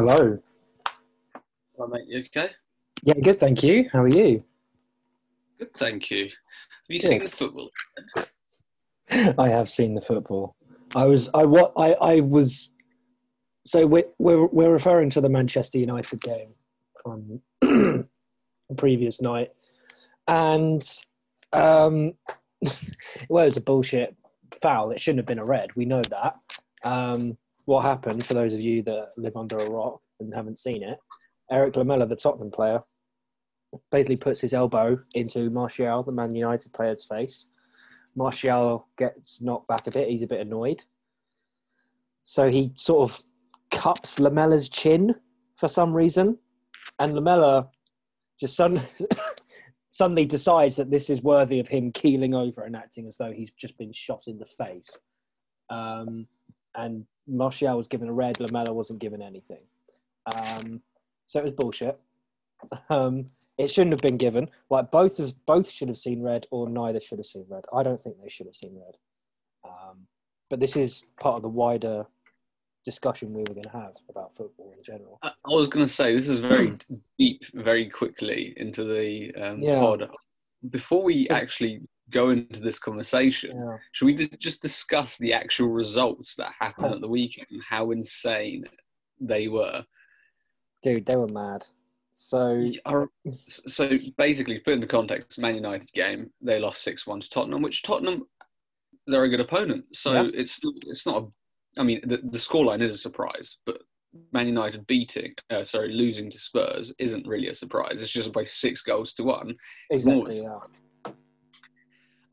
Hello. Hi, mate. You okay? Yeah, good, thank you. How are you? Good, thank you. Have you Good. seen the football? I have seen the football. I was, I what, I, I was. So we're, we're we're referring to the Manchester United game from the previous night, and um, well, it was a bullshit foul. It shouldn't have been a red. We know that. Um, what happened for those of you that live under a rock and haven't seen it? Erik Lamela, the Tottenham player, basically puts his elbow into Martial, the Man United player's face. Martial gets knocked back a bit. He's a bit annoyed. So he sort of cups Lamela's chin for some reason. And Lamella just suddenly, suddenly decides that this is worthy of him keeling over and acting as though he's just been shot in the face. Um, and Martial was given a red, Lamela wasn't given anything. Um, so it was bullshit. Um, it shouldn't have been given. Like both of both should have seen red, or neither should have seen red. I don't think they should have seen red. Um, but this is part of the wider discussion we were going to have about football in general. I I was going to say this is very deep, very quickly into the um, Yeah. pod. Before we actually go into this conversation, Yeah. should we just discuss the actual results that happened at the weekend and how insane they were? Dude, they were mad. So So basically, put in the context, Man United game, they lost six one to Tottenham, which Tottenham they're a good opponent. So Yeah. it's it's not. A, I mean, the the scoreline is a surprise, but Man United beating, uh, sorry, losing to Spurs isn't really a surprise. It's just by six goals to one. exactly, yeah.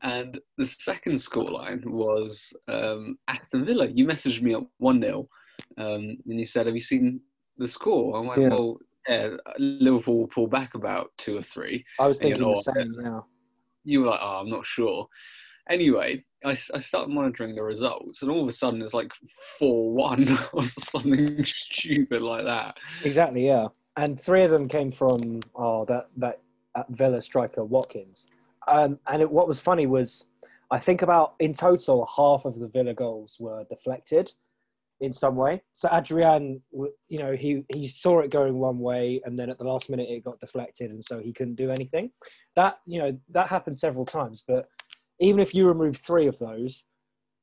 And the second scoreline was um, Aston Villa. You messaged me at 1 0 um, and you said, Have you seen the score? I went, Yeah. Well, yeah, Liverpool will pull back about two or three. I was thinking the same. Yeah. You were like, Oh, I'm not sure. Anyway, I started monitoring the results, and all of a sudden it's like 4 1 or something stupid like that. Exactly, yeah. And three of them came from oh that that Villa striker Watkins. Um, and it, what was funny was, I think about in total half of the Villa goals were deflected in some way. So Adrian, you know, he he saw it going one way, and then at the last minute it got deflected, and so he couldn't do anything. That you know that happened several times. But even if you remove three of those,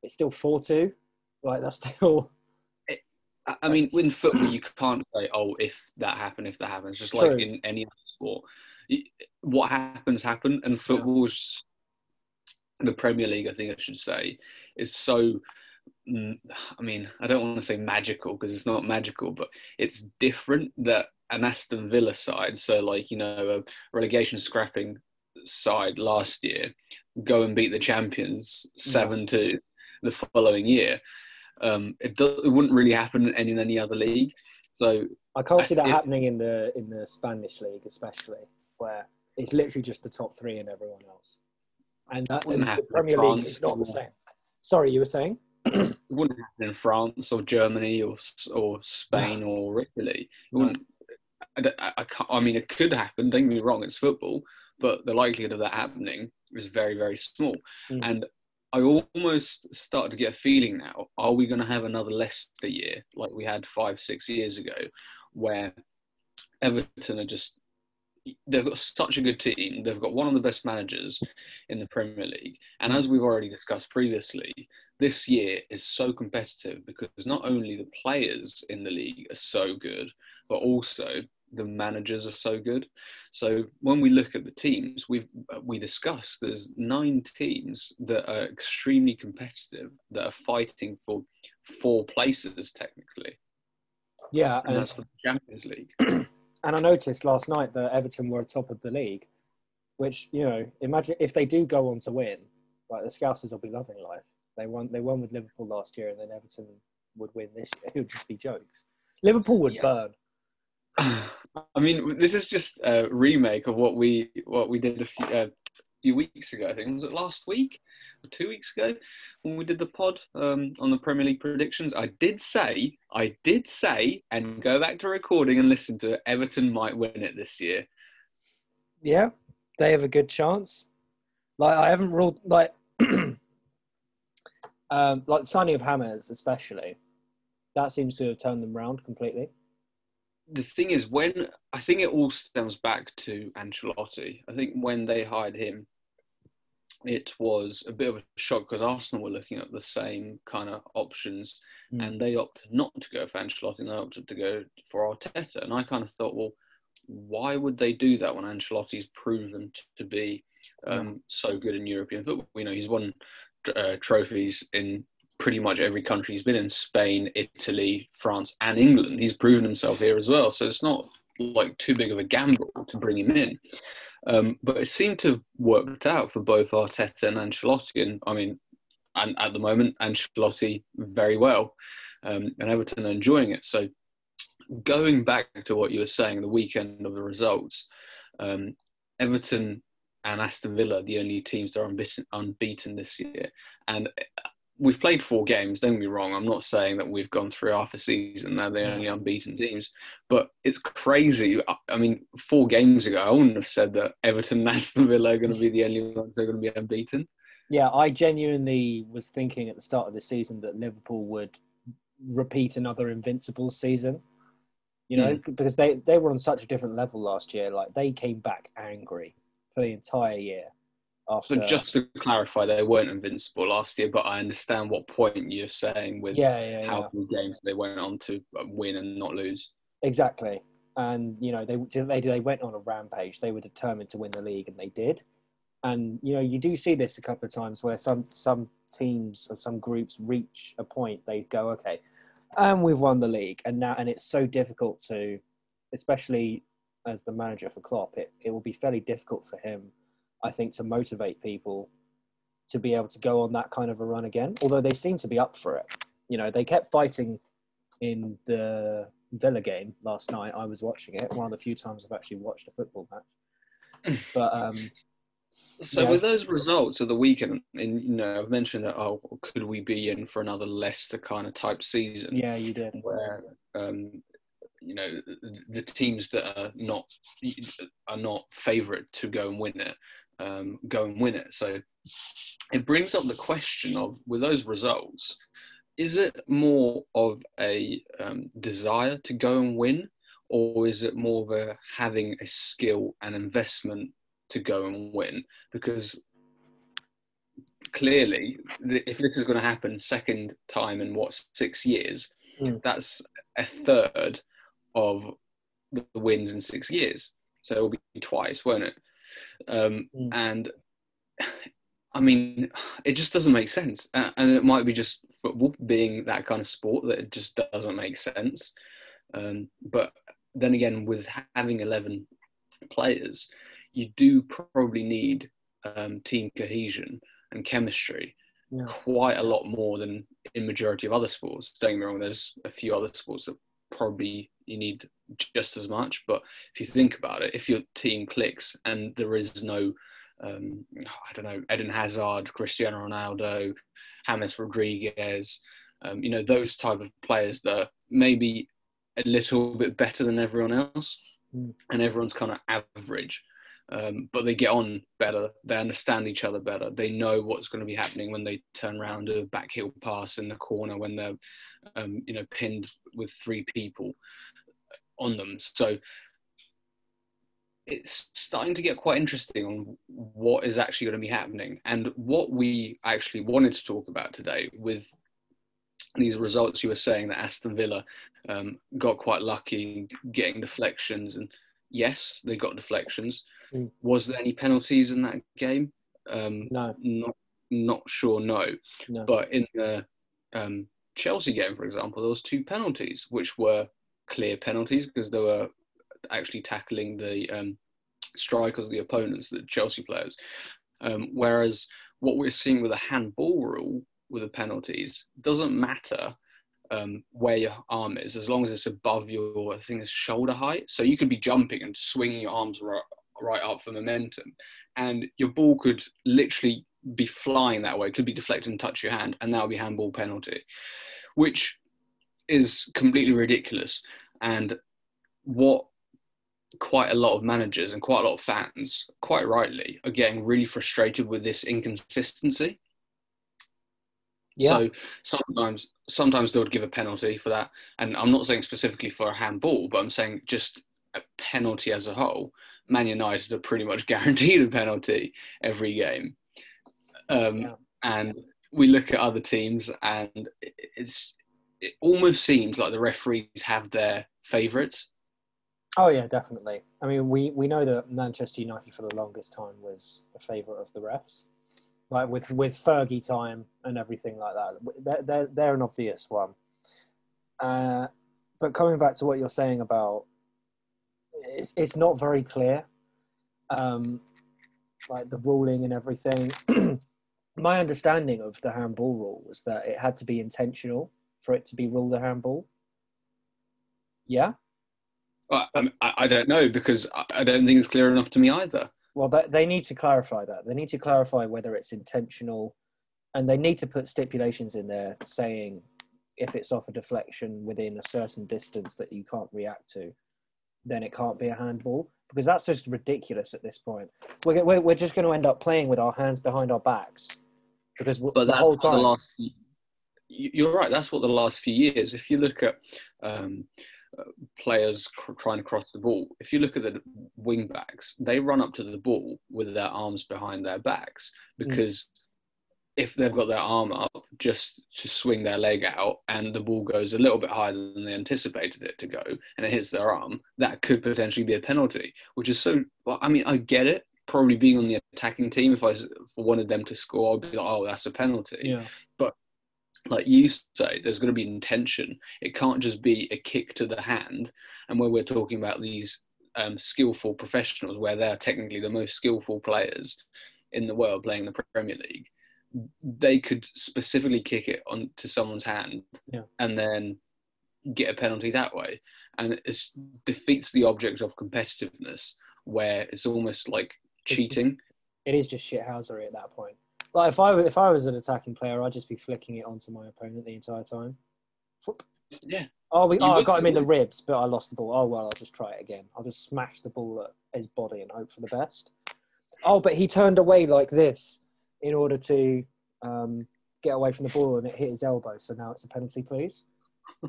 it's still four two. Like that's still I- I mean, in football, you can't say, "Oh, if that happened, if that happens." Just like in any other sport, what happens happen. And football's the Premier League, I think I should say, is so. mm, I mean, I don't want to say magical because it's not magical, but it's different that an Aston Villa side, so like you know, a relegation scrapping side last year, go and beat the champions seven two the following year. Um, it, do, it wouldn't really happen in any, in any other league. So I can't see that it- happening in the in the Spanish league, especially where it's literally just the top three and everyone else. And that Wouldn't and the Premier League France is not the same. Sorry, you were saying? it wouldn't happen in France or Germany or or Spain or Italy. It No. I, I, I mean, it could happen. Don't get me wrong. It's football, but the likelihood of that happening is very, very small. Mm. And I almost start to get a feeling now: Are we going to have another Leicester year like we had five, six years ago, where Everton are just they've got such a good team. They've got one of the best managers in the Premier League. And as we've already discussed previously, this year is so competitive because not only the players in the league are so good, but also the managers are so good. So when we look at the teams, we've we discussed there's nine teams that are extremely competitive that are fighting for four places technically, Yeah, and and, that's for the Champions League. and I noticed last night that Everton were top of the league, which you know, imagine if they do go on to win, like the Scousers will be loving life. They won. They won with Liverpool last year, and then Everton would win this year. It would just be jokes. Liverpool would Yeah. burn. I mean, this is just a remake of what we what we did a few, uh, few weeks ago. I think was it last week or two weeks ago when we did the pod um, on the Premier League predictions. I did say, I did say, and go back to recording and listen to it. Everton might win it this year. Yeah, they have a good chance. Like I haven't ruled like um, like signing of Hammers especially. That seems to have turned them round completely. the thing is, when I think it all stems back to Ancelotti. I think when they hired him, it was a bit of a shock because Arsenal were looking at the same kind of options, mm. and they opted not to go for Ancelotti, and they opted to go for Arteta. And I kind of thought, well, why would they do that when Ancelotti's proven to be um, so good in European football? You know, he's won uh, trophies in pretty much every country he's been in Spain, Italy, France, and England. He's proven himself here as well. So it's not like too big of a gamble to bring him in. Um, but it seemed to have worked out for both Arteta and Ancelotti. And I mean, and at the moment, Ancelotti very well. Um, and Everton are enjoying it. So going back to what you were saying, the weekend of the results, um, Everton and Aston Villa the only teams that are unbeaten, unbeaten this year. And we've played four games. Don't get me wrong. I'm not saying that we've gone through half a season. They're the only unbeaten teams, but it's crazy. I mean, four games ago, I wouldn't have said that Everton and Aston Villa are going to be the only ones that are going to be unbeaten. Yeah, I genuinely was thinking at the start of the season that Liverpool would repeat another invincible season. You know, mm. because they they were on such a different level last year. Like they came back angry for the entire year after... So just to clarify, they weren't invincible last year, but I understand what point you're saying with yeah, yeah, how yeah. many games they went on to uh, win and not lose. Exactly, and you know they they they went on a rampage. They were determined to win the league, and they did. And you know you do see this a couple of times where some some teams or some groups reach a point they go okay, and we've won the league, and now and it's so difficult to, especially as the manager for Klopp, it, it will be fairly difficult for him I think, to motivate people to be able to go on that kind of a run again. Although they seem to be up for it. You know, they kept fighting in the Villa game last night. I was watching it. One of the few times I've actually watched a football match. But um, so yeah. with those results of the weekend, and you know, I've mentioned that. Oh, could we be in for another Leicester kind of type season? Yeah, you did. Where um, you know the teams that are not are not favourite to go and win it um, go and win it. So it brings up the question of with those results, is it more of a um, desire to go and win, or is it more of a having a skill and investment to go and win? Because clearly, if this is going to happen second time in what six years, mm. that's a third of the wins in six years. So it will be twice, won't it? Um, mm. And I mean, it just doesn't make sense. And it might be just football being that kind of sport that it just doesn't make sense. Um, but then again, with having 11 players, you do probably need um, team cohesion and chemistry yeah. quite a lot more than in majority of other sports. Don't get me wrong, there's a few other sports that probably you need just as much. But if you think about it, if your team clicks and there is no, um, I don't know, Eden Hazard, Cristiano Ronaldo, James Rodriguez, um, you know, those type of players that maybe a little bit better than everyone else, mm. and everyone's kind of average. Um, but they get on better. They understand each other better. They know what's going to be happening when they turn around a back heel pass in the corner when they're, um, you know, pinned with three people on them. So it's starting to get quite interesting on what is actually going to be happening and what we actually wanted to talk about today with these results you were saying that aston villa um, got quite lucky getting deflections and yes they got deflections mm. was there any penalties in that game um, no not not sure no, no. but in the um, chelsea game for example there was two penalties which were clear penalties because they were actually tackling the um, strikers, the opponents, the Chelsea players. Um, whereas what we're seeing with a handball rule with the penalties doesn't matter um, where your arm is as long as it's above your I think it's shoulder height. So you could be jumping and swinging your arms right, right up for momentum, and your ball could literally be flying that way. It could be deflected and touch your hand, and that would be handball penalty, which is completely ridiculous. And what quite a lot of managers and quite a lot of fans, quite rightly, are getting really frustrated with this inconsistency. Yeah. So sometimes sometimes they would give a penalty for that, and I'm not saying specifically for a handball, but I'm saying just a penalty as a whole. Man United are pretty much guaranteed a penalty every game, um, Yeah. and we look at other teams, and it's it almost seems like the referees have their favourites. Oh yeah, definitely. I mean, we, we know that Manchester United for the longest time was a favourite of the refs, like with with Fergie time and everything like that. They're they're, they're an obvious one. Uh, but coming back to what you're saying about, it's it's not very clear, um, like the ruling and everything. My understanding of the handball rule was that it had to be intentional for it to be ruled a handball. Yeah. Well, I, I I don't know because I- I don't think it's clear enough to me either. Well, they, they need to clarify that. They need to clarify whether it's intentional, and they need to put stipulations in there saying if it's off a deflection within a certain distance that you can't react to, then it can't be a handball because that's just ridiculous at this point. We're, we're, we're just going to end up playing with our hands behind our backs because But the that's whole what the time. last. You're right. That's what the last few years. If you look at um, uh, players cr- trying to cross the ball, if you look at the wing backs, they run up to the ball with their arms behind their backs Mm. because if they've got their arm up just to swing their leg out and the ball goes a little bit higher than they anticipated it to go and it hits their arm, that could potentially be a penalty. Which is so. Well, I mean, I get it. Probably being on the attacking team, if I wanted them to score, I'd be like, "Oh, that's a penalty." yeah. Like you say, there's going to be intention. It can't just be a kick to the hand. And when we're talking about these um, skillful professionals, where they're technically the most skillful players in the world playing the Premier League, they could specifically kick it onto someone's hand Yeah. and then get a penalty that way. And it defeats the object of competitiveness, where it's almost like cheating. It is just shithousery at that point. Like if I if I was an attacking player, I'd just be flicking it onto my opponent the entire time. Yeah. Oh, we, You oh I got him in the ribs, but I lost the ball. Oh well, I'll just try it again. I'll just smash the ball at his body and hope for the best. Oh, but he turned away like this in order to um, get away from the ball, and it hit his elbow. So now it's a penalty, please.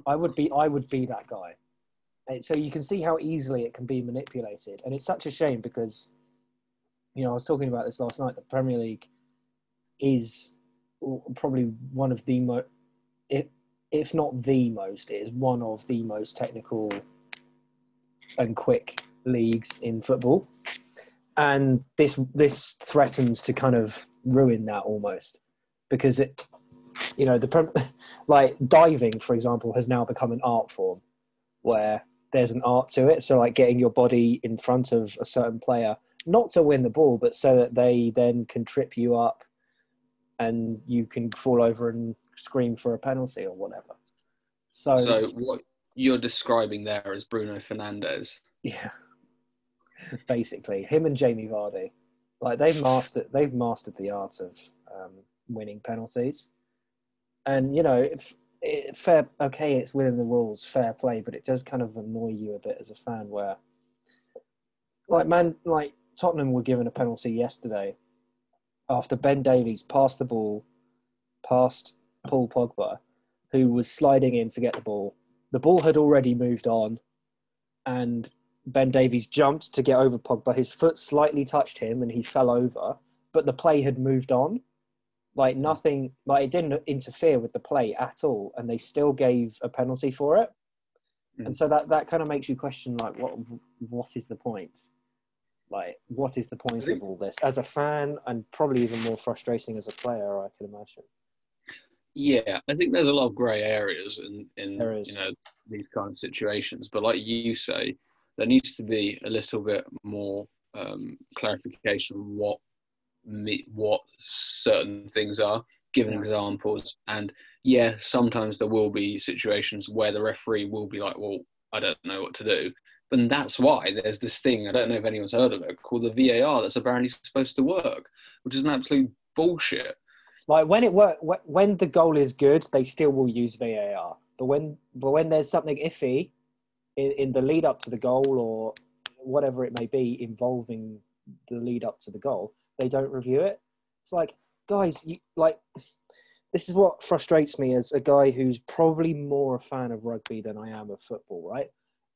I would be I would be that guy. And so you can see how easily it can be manipulated, and it's such a shame because, you know, I was talking about this last night. The Premier League is probably one of the most, if, if not the most, it is one of the most technical and quick leagues in football. And this this threatens to kind of ruin that almost because it, you know, the like diving, for example, has now become an art form where there's an art to it. So like getting your body in front of a certain player, not to win the ball, but so that they then can trip you up and you can fall over and scream for a penalty or whatever. So, So what you're describing there is Bruno Fernandes. yeah, basically him and Jamie Vardy, like they've mastered they've mastered the art of um, winning penalties, and you know if it, fair okay it's within the rules fair play, but it does kind of annoy you a bit as a fan where, like man like Tottenham were given a penalty yesterday after Ben Davies passed the ball past Paul Pogba, who was sliding in to get the ball. The ball had already moved on, and Ben Davies jumped to get over Pogba. His foot slightly touched him, and he fell over. But the play had moved on, like nothing. Like it didn't interfere with the play at all, and they still gave a penalty for it. Mm. And so that that kind of makes you question, like, what what is the point? Like, what is the point of all this? As a fan, and probably even more frustrating as a player, I can imagine. Yeah, I think there's a lot of grey areas in, in There is. you know these kind of situations. But like you say, there needs to be a little bit more um, clarification what me, what certain things are, given examples. And yeah, sometimes there will be situations where the referee will be like, "Well, I don't know what to do." And that's why there's this thing, I don't know if anyone's heard of it, called the VAR that's apparently supposed to work, which is an absolute bullshit. Like when it work, when the goal is good, they still will use VAR. But when but when there's something iffy in, in the lead up to the goal or whatever it may be involving the lead up to the goal, they don't review it. It's like guys, you like this is what frustrates me as a guy who's probably more a fan of rugby than I am of football, right?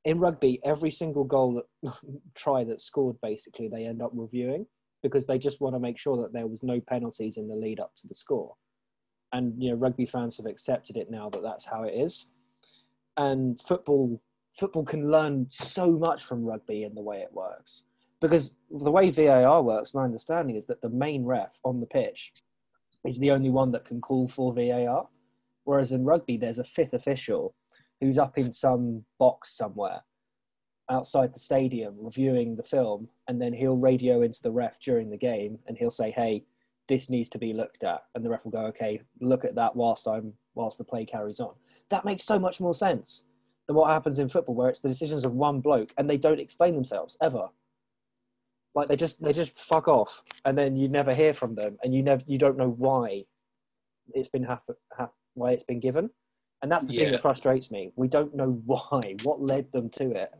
In rugby, every single goal that try that's scored, basically, they end up reviewing because they just want to make sure that there was no penalties in the lead up to the score. And you know, rugby fans have accepted it now that that's how it is. And football, football can learn so much from rugby in the way it works because the way VAR works, my understanding is that the main ref on the pitch is the only one that can call for VAR. Whereas in rugby, there's a fifth official who's up in some box somewhere outside the stadium reviewing the film, and then he'll radio into the ref during the game and he'll say, "Hey, this needs to be looked at," and the ref will go, "Okay, look at that whilst I'm whilst the play carries on." That makes so much more sense than what happens in football, where it's the decisions of one bloke and they don't explain themselves ever. Like they just they just fuck off and then you never hear from them and you never you don't know why it's been happen ha- why it's been given and that's the yeah. thing that frustrates me we don't know why what led them to it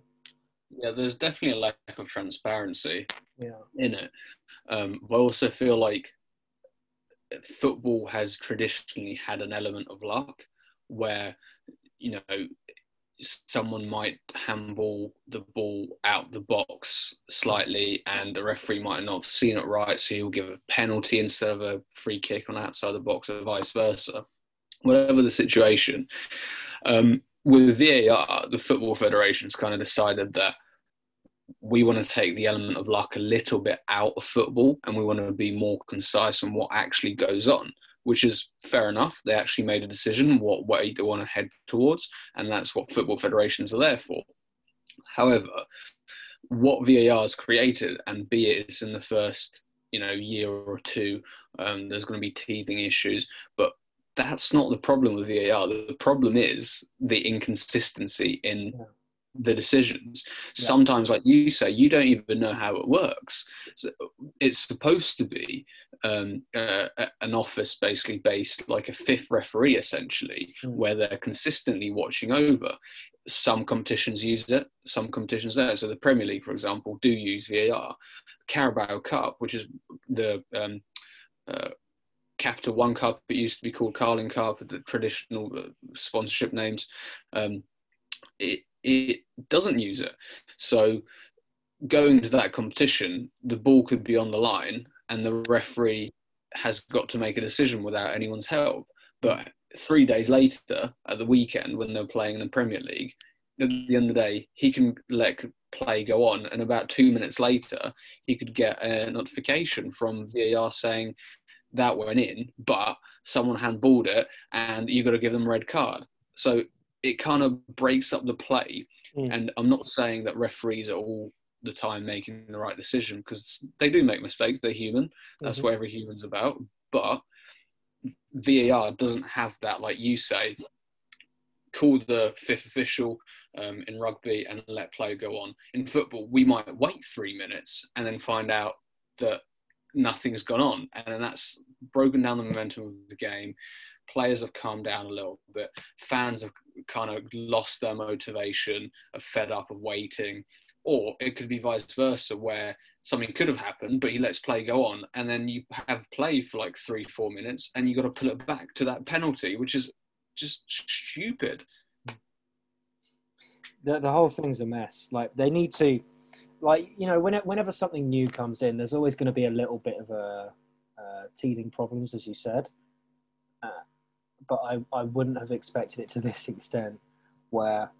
yeah there's definitely a lack of transparency yeah. in it um, but i also feel like football has traditionally had an element of luck where you know someone might handball the ball out the box slightly and the referee might not have seen it right, so he'll give a penalty instead of a free kick on outside the box or vice versa. Whatever the situation. Um, with VAR, the Football Federation's kind of decided that we want to take the element of luck a little bit out of football and we want to be more concise on what actually goes on which is fair enough. They actually made a decision what way they want to head towards, and that's what football federations are there for. However, what VAR has created, and be it it's in the first you know year or two, um, there's going to be teething issues, but that's not the problem with VAR. The problem is the inconsistency in yeah the decisions. Yeah. Sometimes, like you say, you don't even know how it works. So it's supposed to be um, uh, an office basically based like a fifth referee, essentially, mm. where they're consistently watching over. Some competitions use it, some competitions there. So the Premier League, for example, do use VAR. Carabao Cup, which is the um, uh, Capital One Cup, it used to be called Carling Cup, the traditional uh, sponsorship names. Um, it, it doesn't use it. So going to that competition, the ball could be on the line and the referee has got to make a decision without anyone's help. But three days later, at the weekend, when they're playing in the Premier League, at the end of the day, he can let play go on, and about two minutes later, he could get a notification from VAR saying that went in, but someone handballed it, and you've got to give them a red card. So it kind of breaks up the play. Mm. And I'm not saying that referees are all the time making the right decision because they do make mistakes. They're human. That's mm-hmm. what every human's about. But VAR doesn't have that, like you say, call the fifth official um, in rugby and let play go on. In football, we might wait three minutes and then find out that nothing's gone on. And that's broken down the momentum of the game. Players have calmed down a little bit. Fans have kind of lost their motivation, are fed up of waiting. Or it could be vice versa, where something could have happened, but he lets play go on, and then you have play for like three, four minutes, and you got to pull it back to that penalty, which is just stupid. The the whole thing's a mess. Like they need to, like you know, when it, whenever something new comes in, there's always going to be a little bit of a uh, teething problems, as you said. Uh, but I, I wouldn't have expected it to this extent where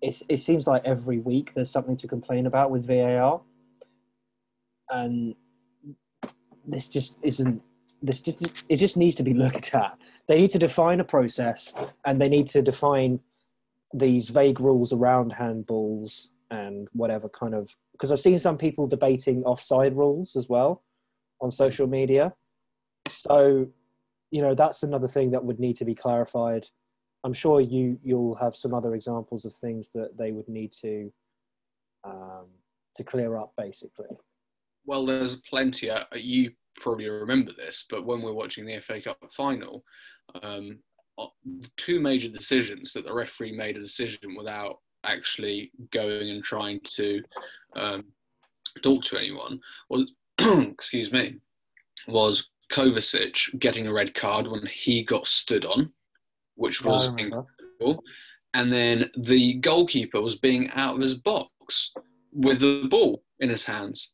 it's, it seems like every week there's something to complain about with VAR. And this just isn't, this just, it just needs to be looked at. They need to define a process and they need to define these vague rules around handballs and whatever kind of, because I've seen some people debating offside rules as well on social media. So you know that's another thing that would need to be clarified. I'm sure you you'll have some other examples of things that they would need to um, to clear up basically. Well there's plenty. Uh, you probably remember this but when we're watching the fa cup final um, uh, two major decisions that the referee made a decision without actually going and trying to um, talk to anyone was excuse me was Kovacic getting a red card when he got stood on, which was incredible. And then the goalkeeper was being out of his box with the ball in his hands,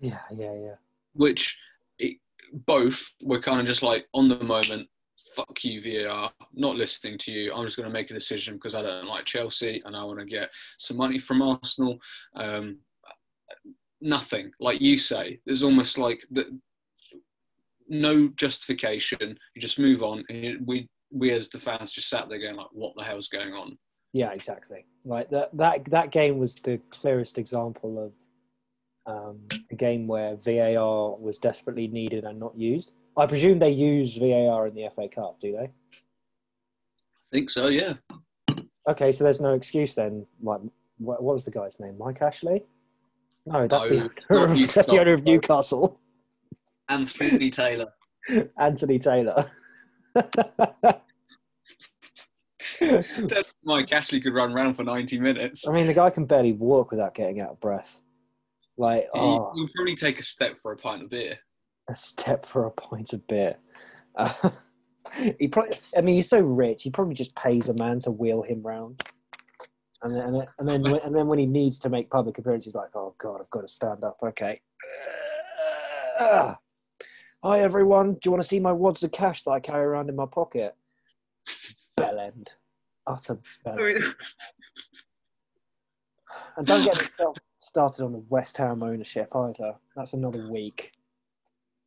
Yeah, yeah, yeah. which it, both were kind of just like on the moment, fuck you, VAR, not listening to you. I'm just going to make a decision because I don't like Chelsea and I want to get some money from Arsenal. Um, nothing, like you say, there's almost like the, no justification. You just move on, and we we as the fans just sat there going like, "What the hell's going on?" Yeah, exactly. Like that that that game was the clearest example of um, a game where VAR was desperately needed and not used. I presume they use VAR in the FA Cup, do they? I think so, yeah. Okay, so there's no excuse then. Like, what, what was the guy's name? Mike Ashley? No, that's No, the owner not of, that's the owner of Newcastle. Newcastle, Anthony Taylor. Anthony Taylor. Mike Ashley could run around for 90 minutes. I mean, the guy can barely walk without getting out of breath. Like, oh, He'll probably take a step for a pint of beer. a step for a pint of beer. Uh, he probably, I mean, he's so rich. He probably just pays a man to wheel him round, and then and then and then, when, and then when he needs to make public appearances, he's like, "Oh God, I've got to stand up." Okay. Hi everyone. Do you want to see my wads of cash that I carry around in my pocket? Bell end. Utter bell end. And don't get start- started on the West Ham ownership either. That's another week.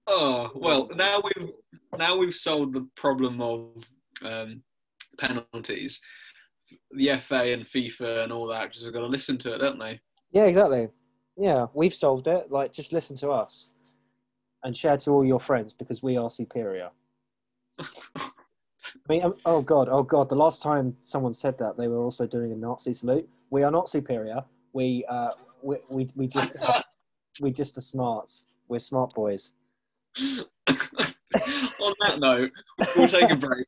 Oh well, now we've now we've solved the problem of um, penalties. The FA and FIFA and all that just have got to listen to it, don't they? Yeah, exactly. Yeah, we've solved it. Like, just listen to us and share to all your friends because we are superior. I mean, um, oh god, oh god. The last time someone said that, they were also doing a Nazi salute. We are not superior. We, uh, we, we, we just, we just are smarts. We're smart boys. On that note, we'll take a break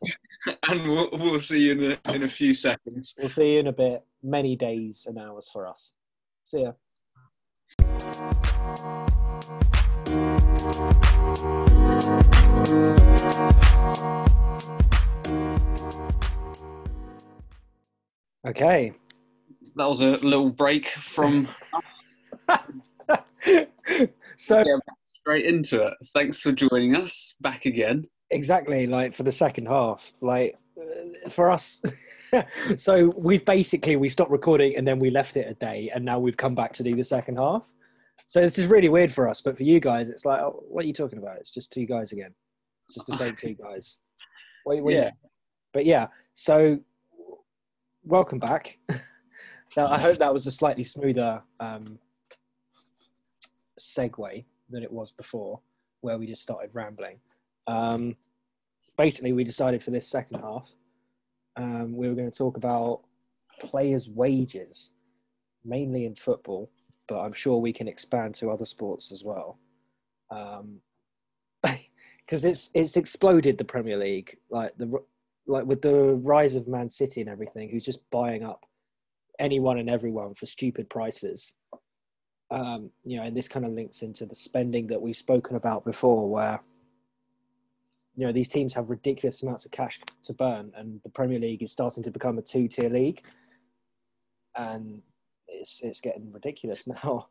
and we'll, we'll see you in a, in a few seconds. We'll see you in a bit. Many days and hours for us. See ya. Okay. That was a little break from us. so Yeah. Straight into it. Thanks for joining us back again. exactly like for the second half like uh, for us so we basically we stopped recording and then we left it a day and now we've come back to do the second half so this is really weird for us but for you guys it's like oh, what are you talking about it's just two guys again it's just the same two guys what, what Yeah. but yeah so welcome back now i hope that was a slightly smoother um segue than it was before where we just started rambling um, basically, we decided for this second half, um, we were going to talk about players' wages, mainly in football, but I'm sure we can expand to other sports as well. Because it's it's exploded the Premier League, like the like with the rise of Man City and everything, who's just buying up anyone and everyone for stupid prices. Um, you know, and this kind of links into the spending that we've spoken about before, where you know these teams have ridiculous amounts of cash to burn, and the Premier League is starting to become a two-tier league, and it's it's getting ridiculous now.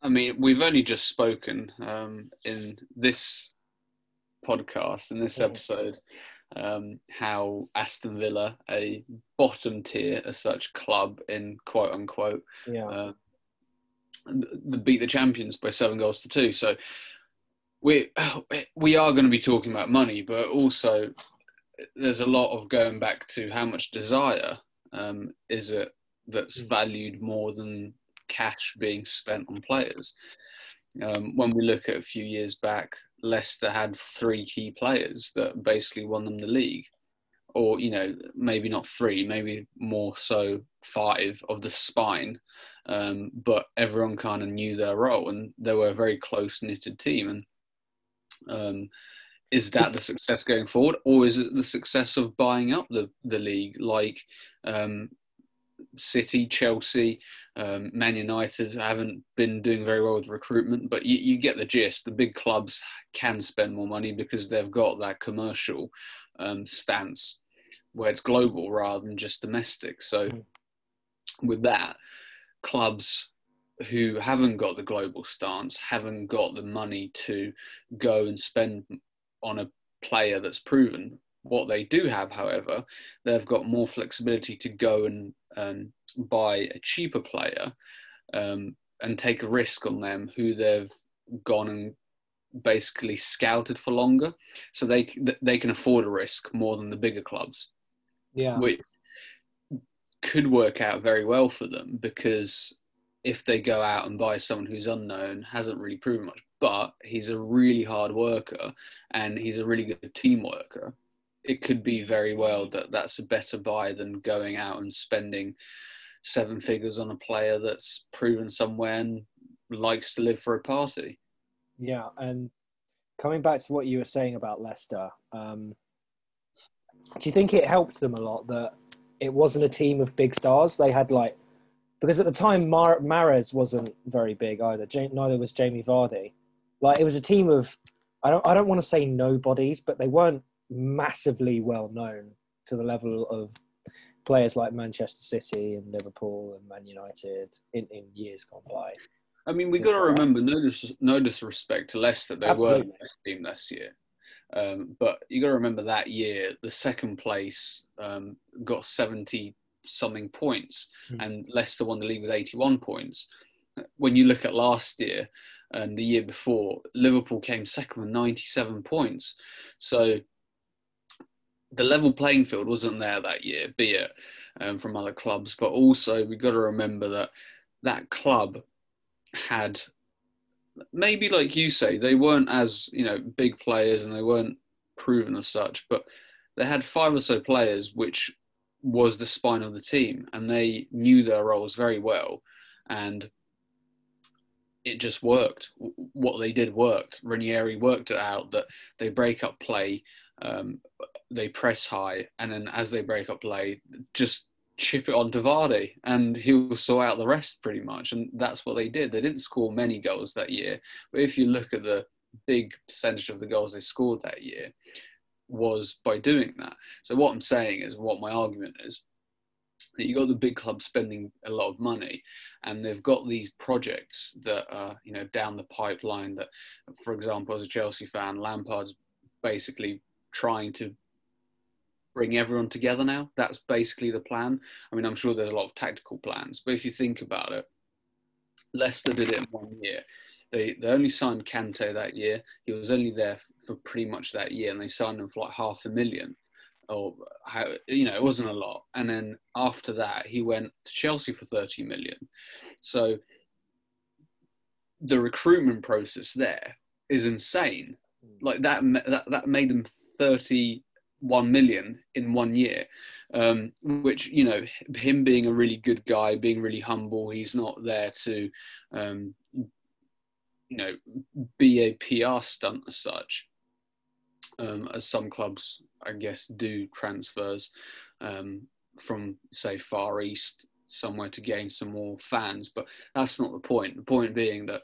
I mean, we've only just spoken um, in this podcast, in this episode, um, how Aston Villa, a bottom tier as such club in quote unquote, Yeah, uh, beat the champions by seven goals to two. So we we are going to be talking about money, but also there's a lot of going back to how much desire um, is it that's Mm. valued more than cash being spent on players. Um, when we look at a few years back, Leicester had three key players that basically won them the league, or you know maybe not three, maybe more so five of the spine. Um, but everyone kind of knew their role, and they were a very close knitted team. And um, is that the success going forward, or is it the success of buying up the the league, like um, City, Chelsea, um, Man United haven't been doing very well with recruitment, but you, you, get the gist. The big clubs can spend more money because they've got that commercial um, stance where it's global rather than just domestic. So, mm. with that, clubs who haven't got the global stance haven't got the money to go and spend on a player that's proven. What they do have, however, they've got more flexibility to go and um, buy a cheaper player um, and take a risk on them who they've gone and basically scouted for longer, so they they can afford a risk more than the bigger clubs. Yeah, which could work out very well for them because if they go out and buy someone who's unknown, hasn't really proven much, but he's a really hard worker and he's a really good team worker, it could be very well that that's a better buy than going out and spending seven figures on a player that's proven somewhere and likes to live for a party. Yeah, and coming back to what you were saying about Leicester, um, do you think it helps them a lot that it wasn't a team of big stars? They had like because at the time Mar- Mahrez wasn't very big either. neither was Jamie Vardy. Like it was a team of I don't I don't want to say nobodies, but they weren't massively well known to the level of players like Manchester City and Liverpool and Man United in, in years gone by. I mean, we've got to remember, no, dis- no disrespect to Leicester, they Absolutely. were the best team this year. Um, but you got to remember that year, the second place um, got 70 something points, mm. and Leicester won the league with 81 points. When you look at last year and the year before, Liverpool came second with 97 points. So the level playing field wasn't there that year, be it um, from other clubs, but also we've got to remember that that club had maybe like you say they weren't as you know big players and they weren't proven as such but they had five or so players which was the spine of the team and they knew their roles very well and it just worked. What they did worked. Ranieri worked it out that they break up play um, they press high and then as they break up play just chip it on to Vardy and he will sort out the rest pretty much. And that's what they did. They didn't score many goals that year. But if you look at the big percentage of the goals they scored that year was by doing that. So what I'm saying is what my argument is that you got the big clubs spending a lot of money and they've got these projects that are you know down the pipeline that for example as a Chelsea fan Lampard's basically trying to bring everyone together now. That's basically the plan. I mean, I'm sure there's a lot of tactical plans, but if you think about it, Leicester did it in one year. They they only signed Kante that year. He was only there for pretty much that year, and they signed him for like half a million, or how you know it wasn't a lot. And then after that, he went to Chelsea for thirty million. So the recruitment process there is insane. Mm. Like that that that made them thirty one million in one year. Um, which you know, him being a really good guy, being really humble, he's not there to, um, you know, be a PR stunt as such. Um, as some clubs, I guess, do transfers um, from, say, Far East somewhere to gain some more fans, but that's not the point. The point being that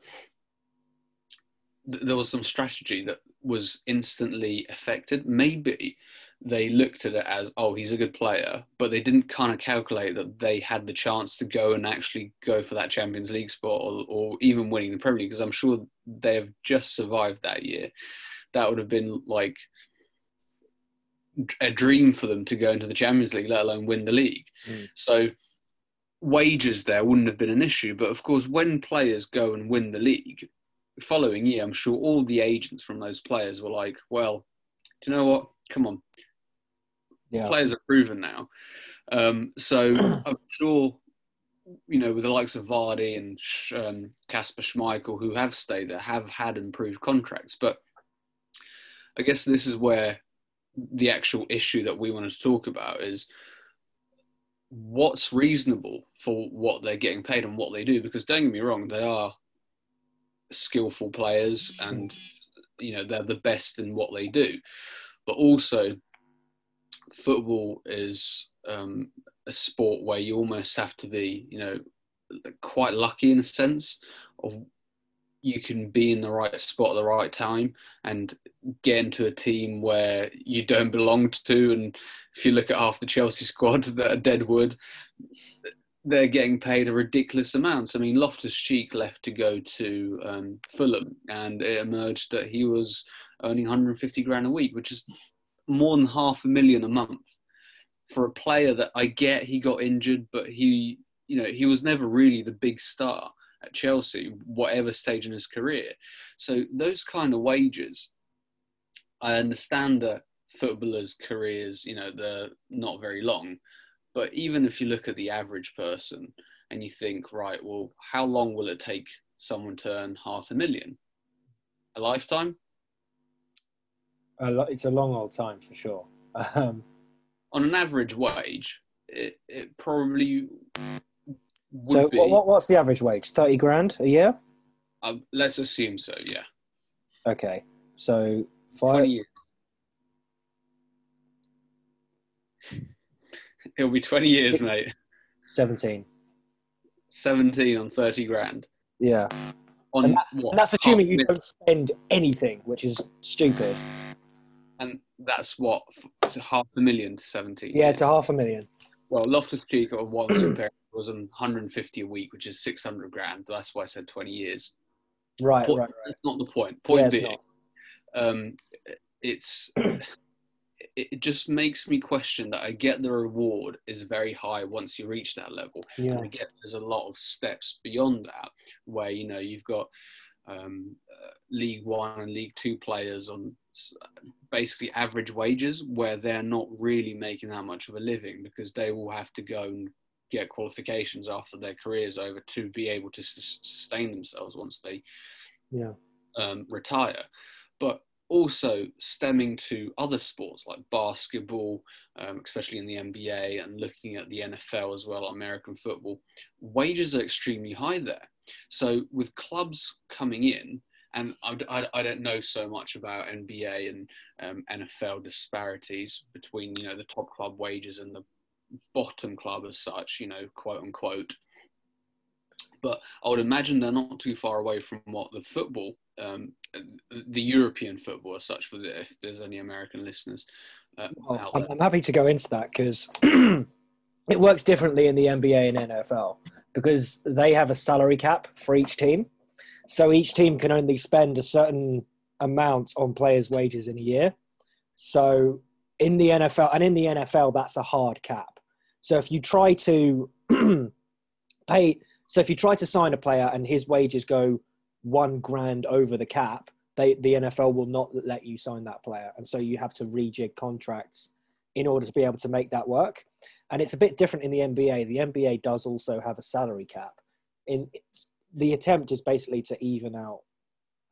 th- there was some strategy that was instantly affected. Maybe they looked at it as, oh, he's a good player, but they didn't kind of calculate that they had the chance to go and actually go for that Champions League spot or, or even winning the Premier League, because I'm sure they have just survived that year. That would have been like a dream for them to go into the Champions League, let alone win the league. Mm. So wages there wouldn't have been an issue. But of course, when players go and win the league, the following year, I'm sure all the agents from those players were like, well, do you know what? Come on, yeah. Players are proven now. Um, so I'm sure, you know, with the likes of Vardy and um, Schmeichel, who have stayed there, have had improved contracts. But I guess this is where the actual issue that we wanted to talk about is what's reasonable for what they're getting paid and what they do. Because don't get me wrong, they are skillful players and you know they're the best in what they do but also football is um, a sport where you almost have to be, you know, quite lucky in a sense of you can be in the right spot at the right time and get into a team where you don't belong to. And if you look at half the Chelsea squad that are Deadwood, they're getting paid a ridiculous amount. I mean, Loftus Cheek left to go to um, Fulham, and it emerged that he was earning 150 grand a week, which is more than half a million a month for a player that I get he got injured, but he, you know, he was never really the big star at Chelsea, whatever stage in his career. So those kind of wages, I understand that footballers' careers, you know, they're not very long, but even if you look at the average person and you think, right, well, how long will it take someone to earn half a million? A lifetime? It's a long old time for sure. Um, On an average wage, it, it probably so be, what, what's the average wage? Thirty grand a year. Uh, let's assume so. Yeah. Okay, so five. years. It'll be twenty years, mate. Seventeen. Seventeen on thirty grand. Yeah. On and, that, what, and that's assuming you don't spend anything, which is stupid. That's what half a million to seventeen. Yeah, it's a half a million. Well, Loftus Cheek at once was on 150 a week, which is 600 grand. That's why I said 20 years. Right, point, right, right. That's not the point. Point yeah, being, um, it's it just makes me question that I get the reward is very high once you reach that level. Yeah. And I get there's a lot of steps beyond that where you know you've got um, uh, League One and League Two players on basically average wages where they're not really making that much of a living because they will have to go and get qualifications after their careers over to be able to sustain themselves once they yeah. um, retire. But also stemming to other sports like basketball, um, especially in the NBA, and looking at the NFL as well, American football, wages are extremely high there. So with clubs coming in, and I, I, I don't know so much about NBA and um, NFL disparities between you know the top club wages and the bottom club as such, you know, quote unquote. But I would imagine they're not too far away from what the football, um, the European football as such, for the, if there's any American listeners. Uh, well, I'm, I'm happy to go into that because it works differently in the NBA and NFL because they have a salary cap for each team. So each team can only spend a certain amount on players' wages in a year. So in the NFL, and in the NFL, that's a hard cap. So if you try to pay, so if you try to sign a player and his wages go one grand over the cap, they, the NFL will not let you sign that player, and so you have to rejig contracts in order to be able to make that work. And it's a bit different in the NBA. The NBA does also have a salary cap. In the attempt is basically to even out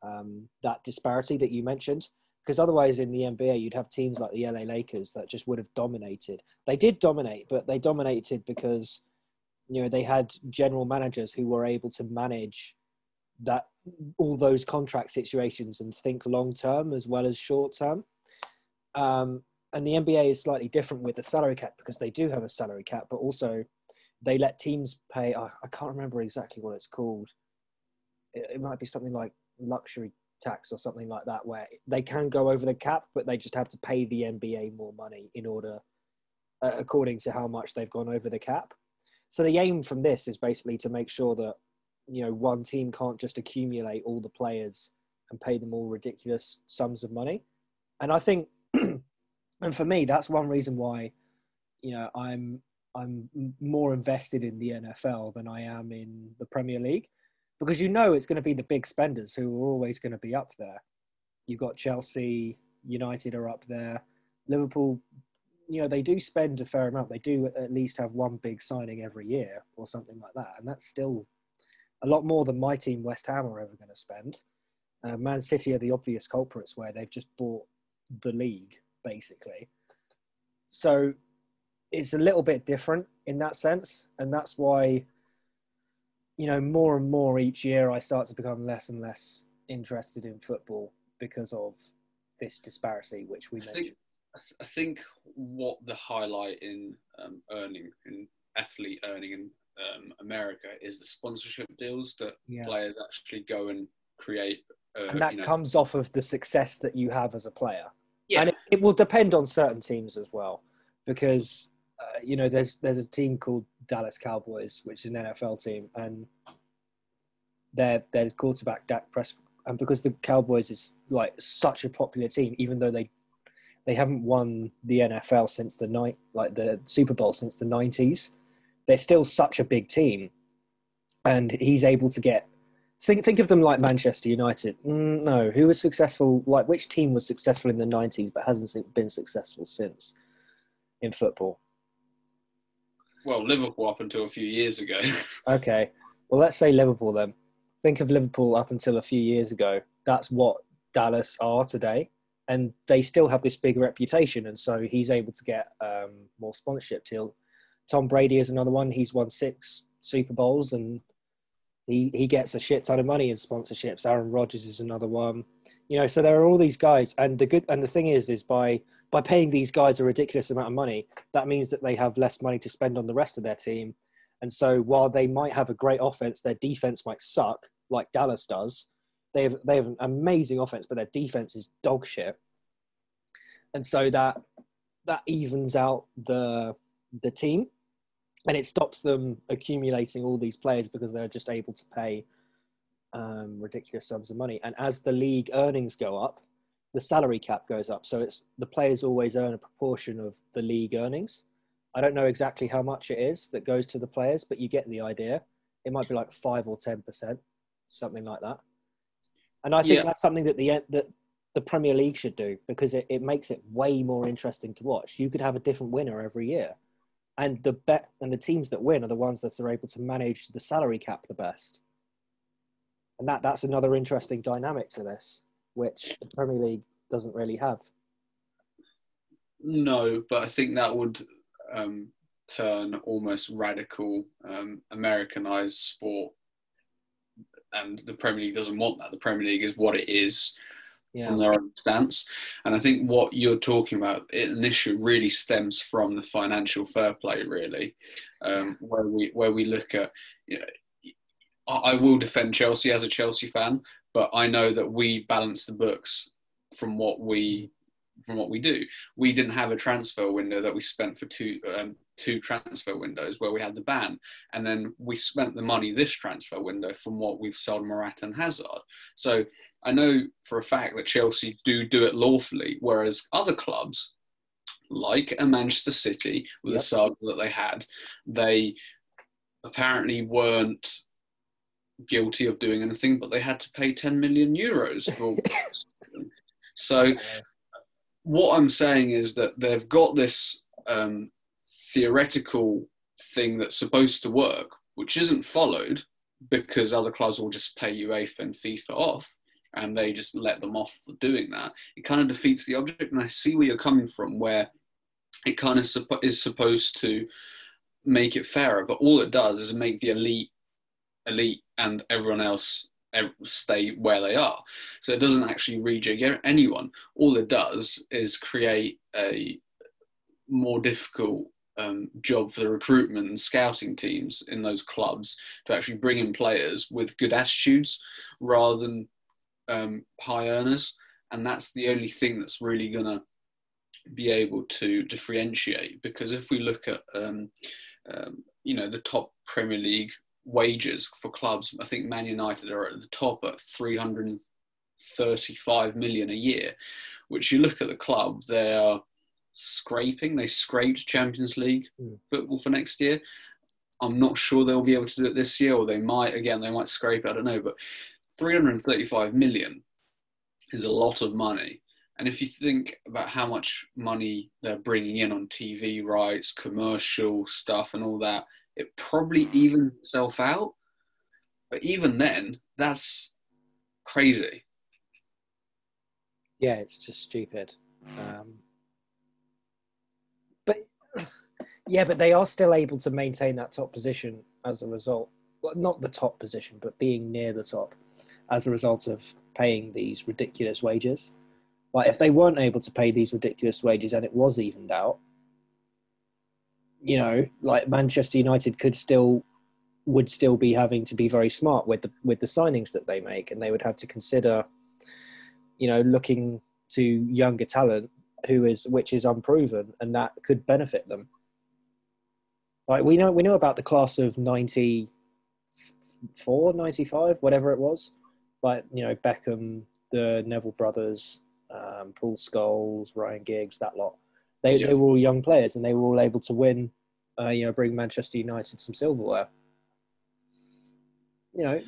um, that disparity that you mentioned because otherwise in the NBA you'd have teams like the LA Lakers that just would have dominated. They did dominate, but they dominated because you know they had general managers who were able to manage that all those contract situations and think long term as well as short term. Um, and the NBA is slightly different with the salary cap because they do have a salary cap, but also they let teams pay. I, I can't remember exactly what it's called. It, it might be something like luxury tax or something like that, where they can go over the cap, but they just have to pay the NBA more money in order, uh, according to how much they've gone over the cap. So the aim from this is basically to make sure that you know one team can't just accumulate all the players and pay them all ridiculous sums of money. And I think, and for me, that's one reason why, you know, I'm I'm more invested in the NFL than I am in the Premier League because you know it's going to be the big spenders who are always going to be up there. You've got Chelsea, United are up there, Liverpool. You know they do spend a fair amount. They do at least have one big signing every year or something like that, and that's still a lot more than my team West Ham are ever going to spend. Uh, Man City are the obvious culprits where they've just bought the league basically. So it's a little bit different in that sense, and that's why you know, more and more each year, I start to become less and less interested in football because of this disparity, which we I mentioned. think, I, th- I think what the highlight in um, earning in athlete earning in um, America is the sponsorship deals that Yeah. players actually go and create. Uh, and that you know, comes off of the success that you have as a player. Yeah, and it, it will depend on certain teams as well, because uh, you know there's there's a team called Dallas Cowboys, which is an NFL team, and their their quarterback Dak Prescott, and because the Cowboys is like such a popular team, even though they they haven't won the NFL since the night like the Super Bowl since the nineties, they're still such a big team, and he's able to get. Think, think of them like Manchester United. Mm, no, who was successful? Like which team was successful in the '90s but hasn't been successful since in football? well, Liverpool up until a few years ago. Okay, well let's say Liverpool then. Think of Liverpool up until a few years ago. That's what Dallas are today, and they still have this big reputation. And so he's able to get um, more sponsorship deal. Tom Brady is another one. He's won six Super Bowls, and he he gets a shit ton of money in sponsorships. Aaron Rodgers is another one. You know, so there are all these guys, and the good and the thing is, is by by paying these guys a ridiculous amount of money, that means that they have less money to spend on the rest of their team. And so while they might have a great offense, their defense might suck, like Dallas does. They have they have an amazing offense, but their defense is dog shit. And so that that evens out the the team, and it stops them accumulating all these players because they're just able to pay um, ridiculous sums of money. And as the league earnings go up, the salary cap goes up. So it's the players always earn a proportion of the league earnings. I don't know exactly how much it is that goes to the players, but you get the idea. It might be like five or ten percent, something like that. And I think Yeah. that's something that the that the Premier League should do because it, it makes it way more interesting to watch. You could have a different winner every year, and the bet and the teams that win are the ones that are able to manage the salary cap the best. And that that's another interesting dynamic to this, which the Premier League doesn't really have. No, but I think that would um, turn almost radical, um, Americanized sport, and the Premier League doesn't want that. The Premier League is what it is Yeah. from their own stance, and I think what you're talking about, it, an issue really stems from the financial fair play, really, um, where we where we look at. You know, I, I will defend Chelsea as a Chelsea fan, but I know that we balance the books from what we from what we do. We didn't have a transfer window that we spent for two um, two transfer windows where we had the ban, and then we spent the money this transfer window from what we've sold Morata and Hazard. So I know for a fact that Chelsea do do it lawfully, whereas other clubs, like a Manchester City with Yep. the saga that they had, they apparently weren't guilty of doing anything, but they had to pay 10 million euros for. so what I'm saying is that they've got this um, theoretical thing that's supposed to work, which isn't followed because other clubs will just pay UEFA and FIFA off and they just let them off for doing that. It kind of defeats the object. And I see where you're coming from, where it kind of is supposed to make it fairer, but all it does is make the elite elite and everyone else stay where they are. So it doesn't actually rejig anyone. All it does is create a more difficult um, job for the recruitment and scouting teams in those clubs to actually bring in players with good attitudes rather than um, high earners. And that's the only thing that's really going to be able to differentiate. Because if we look at, um, um, you know, the top Premier League wages for clubs, I think Man United are at the top at 335 million a year, which you look at the club, they are scraping. They scraped Champions League Mm. football for next year. I'm not sure they'll be able to do it this year, or they might. Again, they might scrape. it, I don't know, but 335 million is a lot of money. And if you think about how much money they're bringing in on TV rights, commercial stuff, and all that, it probably evens itself out. But even then, that's crazy. Yeah, it's just stupid. Um, yeah, but they are still able to maintain that top position as a result. Well, not the top position, but being near the top as a result of paying these ridiculous wages. Like if they weren't able to pay these ridiculous wages and it was evened out, you know, like Manchester United could still would still be having to be very smart with the with the signings that they make, and they would have to consider, you know, looking to younger talent who is which is unproven, and that could benefit them. Like we know we know about the class of 94, 95, whatever it was. Like you know Beckham, the Neville brothers, um, Paul Scholes, Ryan Giggs, that lot. They Yeah. they were all young players, and they were all able to win. Uh, you know, bring Manchester United some silverware. You know,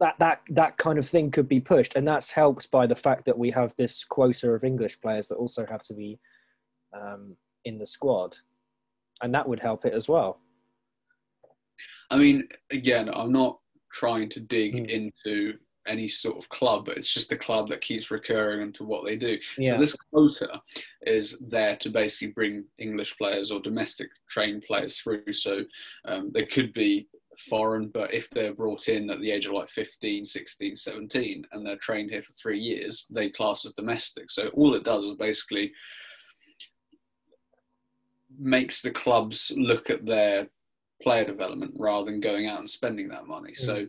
that that that kind of thing could be pushed, and that's helped by the fact that we have this quota of English players that also have to be um, in the squad, and that would help it as well. I mean, again, I'm not trying to dig Mm. into any sort of club, but it's just the club that keeps recurring into what they do. Yeah. So this quota is there to basically bring English players or domestic trained players through. So um, they could be foreign, but if they're brought in at the age of like 15, 16, 17, and they're trained here for three years, they class as domestic. So all it does is basically makes the clubs look at their player development rather than going out and spending that money. So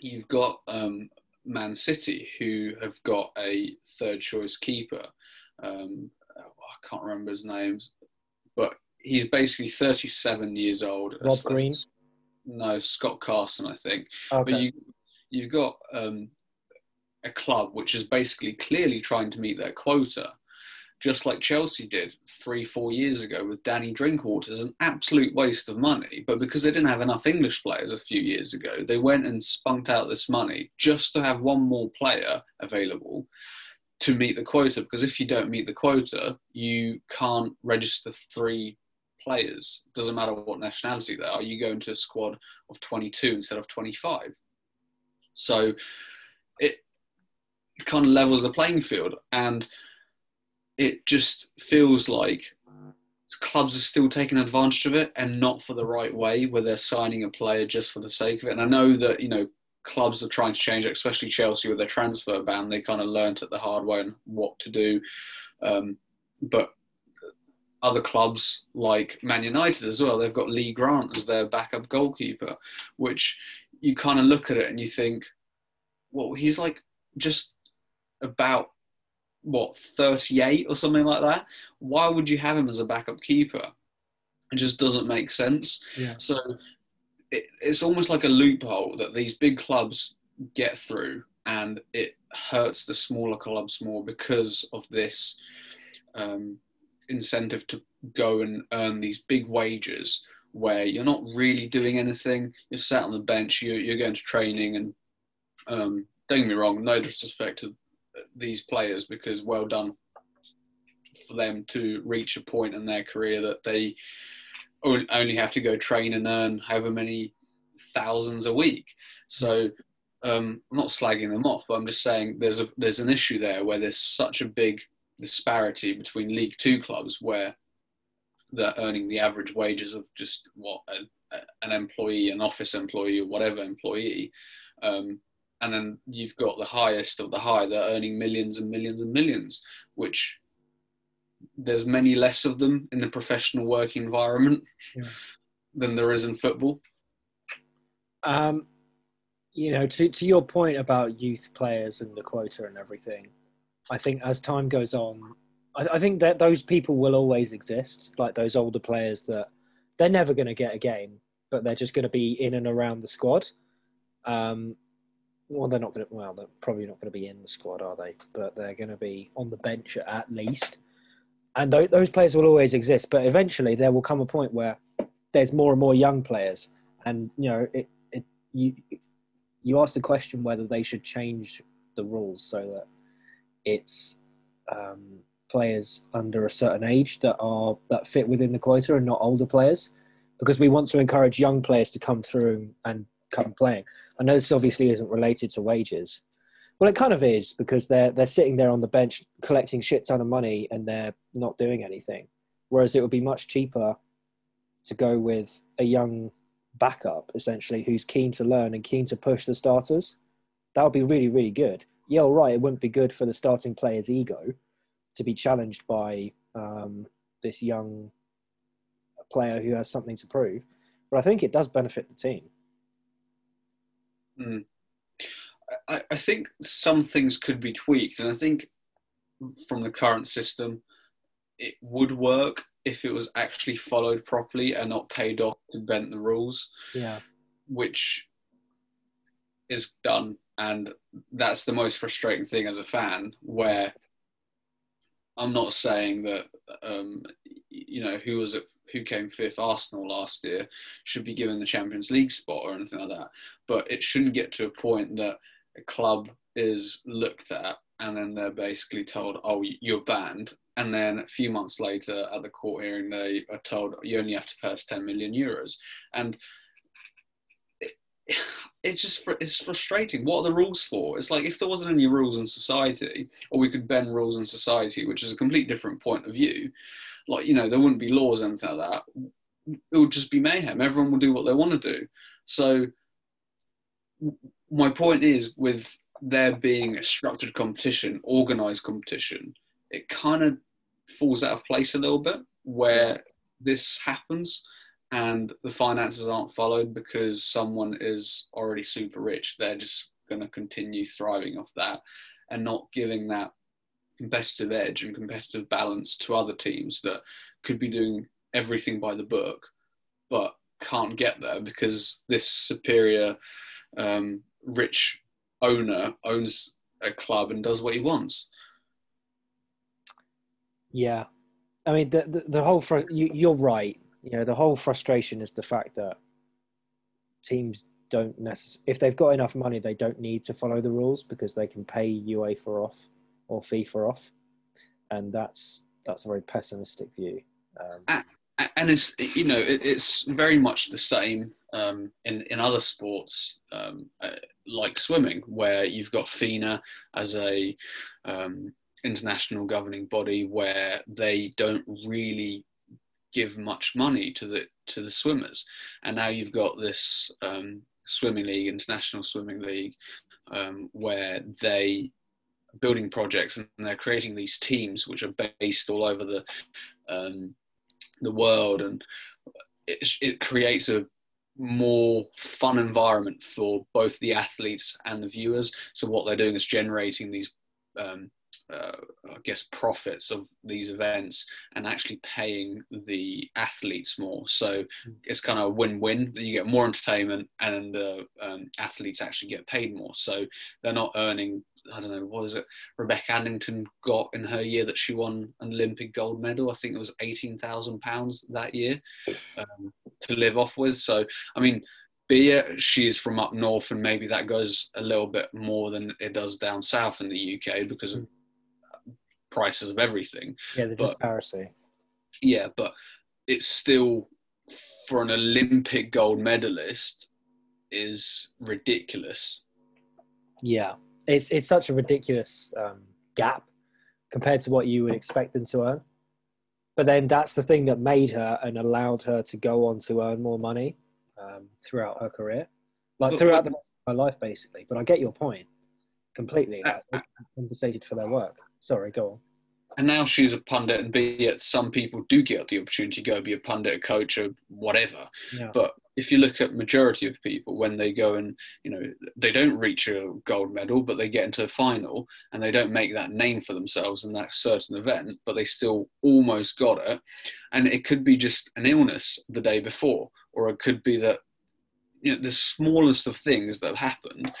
you've got um, Man City who have got a third choice keeper. Um, I can't remember his name, but he's basically 37 years old. Rob Green? No, Scott Carson, I think. Okay. But you, you've got um, a club which is basically clearly trying to meet their quota, just like Chelsea did three, four years ago with Danny Drinkwater. is an absolute waste of money. But because they didn't have enough English players a few years ago, they went and spunked out this money just to have one more player available to meet the quota. Because if you don't meet the quota, you can't register three players. Doesn't matter what nationality they are. You go into a squad of 22 instead of 25. So it kind of levels the playing field. And it just feels like clubs are still taking advantage of it and not for the right way, where they're signing a player just for the sake of it. And I know that, you know, clubs are trying to change it, especially Chelsea with their transfer ban. They kind of learnt it the hard way and what to do. Um, but other clubs like Man United as well, they've got Lee Grant as their backup goalkeeper, which you kind of look at it and you think, well, he's like just about what 38 or something like that. Why would you have him as a backup keeper? It just doesn't make sense. Yeah. So it, it's almost like a loophole that these big clubs get through, and it hurts the smaller clubs more because of this um, incentive to go and earn these big wages where you're not really doing anything. You're sat on the bench, you're, you're going to training, and um, don't get me wrong, no disrespect to these players because well done for them to reach a point in their career that they only have to go train and earn however many thousands a week. So um, I'm not slagging them off, but I'm just saying there's a there's an issue there where there's such a big disparity between League Two clubs where they're earning the average wages of just what a, a- an employee, an office employee, or whatever employee, um, and then you've got the highest of the high. They're earning millions and millions and millions, which there's many less of them in the professional work environment Yeah. than there is in football. Um, you know, to to your point about youth players and the quota and everything, I think as time goes on, I, I think that those people will always exist. Like those older players that they're never going to get a game, but they're just going to be in and around the squad. Um, well, they're not going to. Well, they're probably not going to be in the squad, are they? But they're going to be on the bench at least. And th- those players will always exist, but eventually there will come a point where there's more and more young players, and you know, it, it you you asked the question whether they should change the rules so that it's um, players under a certain age that are that fit within the quota and not older players, because we want to encourage young players to come through and come playing. I know this obviously isn't related to wages. Well, it kind of is because they're they're sitting there on the bench collecting shit ton of money and they're not doing anything. Whereas it would be much cheaper to go with a young backup essentially who's keen to learn and keen to push the starters. That would be really really good. yeah, all right, it wouldn't be good for the starting player's ego to be challenged by um, this young player who has something to prove. But I think it does benefit the team. Mm. I, I think some things could be tweaked, and I think from the current system, it would work if it was actually followed properly and not paid off to bend the rules. Yeah. Which is done, and that's the most frustrating thing as a fan. Where I'm not saying that um, you know who was it, who came fifth, Arsenal last year, should be given the Champions League spot or anything like that, but it shouldn't get to a point that a club is looked at and then they're basically told, "Oh, you're banned," and then a few months later at the court hearing they are told you only have to us 10 million euros. And it, it's just it's frustrating. What are the rules for? It's like if there wasn't any rules in society or we could bend rules in society which is a complete different point of view like you know there wouldn't be laws and anything like that. It would just be mayhem. Everyone will do what they want to do. So my point is with there being a structured competition organized competition it kind of falls out of place a little bit where this happens and the finances aren't followed because someone is already super rich. They're just going to continue thriving off that and not giving that competitive edge and competitive balance to other teams that could be doing everything by the book but can't get there because this superior um, rich owner owns a club and does what he wants. Yeah, I mean the the, the whole fr- you, you're right. You know the whole frustration is the fact that teams don't necessarily if they've got enough money they don't need to follow the rules because they can pay UEFA off or FIFA off, and that's that's a very pessimistic view. Um, and it's you know it's very much the same um, in in other sports um, uh, like swimming where you've got FINA as a um, international governing body where they don't really give much money to the to the swimmers, and now you've got this um, swimming league, international swimming league, um, where they building projects and they're creating these teams which are based all over the um, the world, and it, it creates a more fun environment for both the athletes and the viewers. So what they're doing is generating these um, uh, I guess profits of these events and actually paying the athletes more. So hmm. it's kind of a win-win that you get more entertainment and the um, athletes actually get paid more. So they're not earning. I don't know what is it. Rebecca Adlington got in her year that she won an Olympic gold medal. I think it was eighteen thousand pounds that year um, to live off with. So I mean, be it she is from up north and maybe that goes a little bit more than it does down south in the UK because of prices of everything. Yeah, the disparity. Yeah, but it's still for an Olympic gold medalist is ridiculous. Yeah, it's it's such a ridiculous um, gap compared to what you would expect them to earn. But then that's the thing that made her and allowed her to go on to earn more money um, throughout her career, like throughout but, the rest of her life, basically. But I get your point completely. Uh, like, compensated for their work. Sorry, go on and now she's a pundit, and be it some people do get the opportunity to go be a pundit, a coach, or whatever. Yeah. But if you look at majority of people when they go and you know they don't reach a gold medal, but they get into a final and they don't make that name for themselves in that certain event, but they still almost got it, and it could be just an illness the day before, or it could be that you know the smallest of things that have happened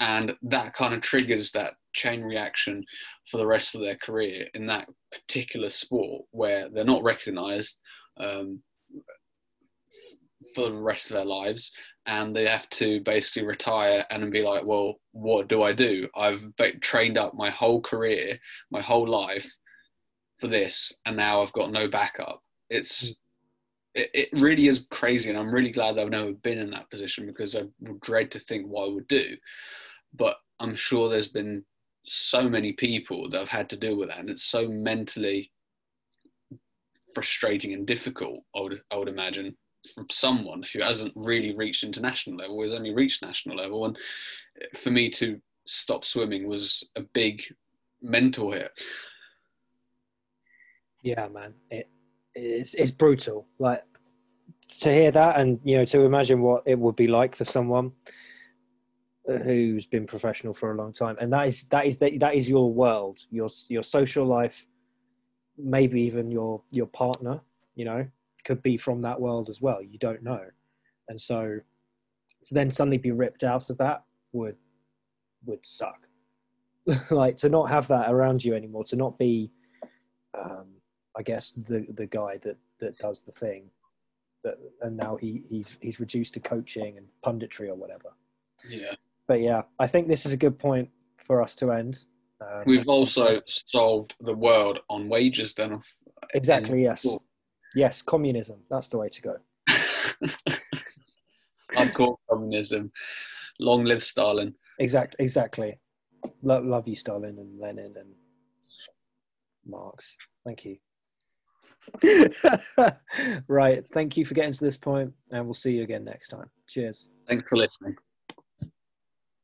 and that kind of triggers that chain reaction for the rest of their career in that particular sport where they're not recognized um, for the rest of their lives and they have to basically retire and be like well what do i do? I've trained up my whole career my whole life for this and now i've got no backup. It's it, it really is crazy and i'm really glad that i've never been in that position because i would dread to think what i would do. But I'm sure there's been so many people that have had to deal with that, and it's so mentally frustrating and difficult. I would, I would imagine from someone who hasn't really reached international level, has only reached national level, and for me to stop swimming was a big mental hit. Yeah, man, it it's it's brutal. Like to hear that, and you know, to imagine what it would be like for someone who's been professional for a long time, and that is that is that, that is your world, your your social life, maybe even your your partner. You know, could be from that world as well. You don't know, and so to then suddenly be ripped out of that would would suck. like to not have that around you anymore, to not be, um, I guess the the guy that that does the thing, that and now he he's he's reduced to coaching and punditry or whatever. Yeah. But yeah, I think this is a good point for us to end. Um, We've also solved the world on wages then. Exactly. Yes. Yes. Communism. That's the way to go. Hardcore communism. Long live Stalin. Exact. Exactly. Lo- love you, Stalin and Lenin and Marx. Thank you. right. Thank you for getting to this point, and we'll see you again next time. Cheers. Thanks for listening.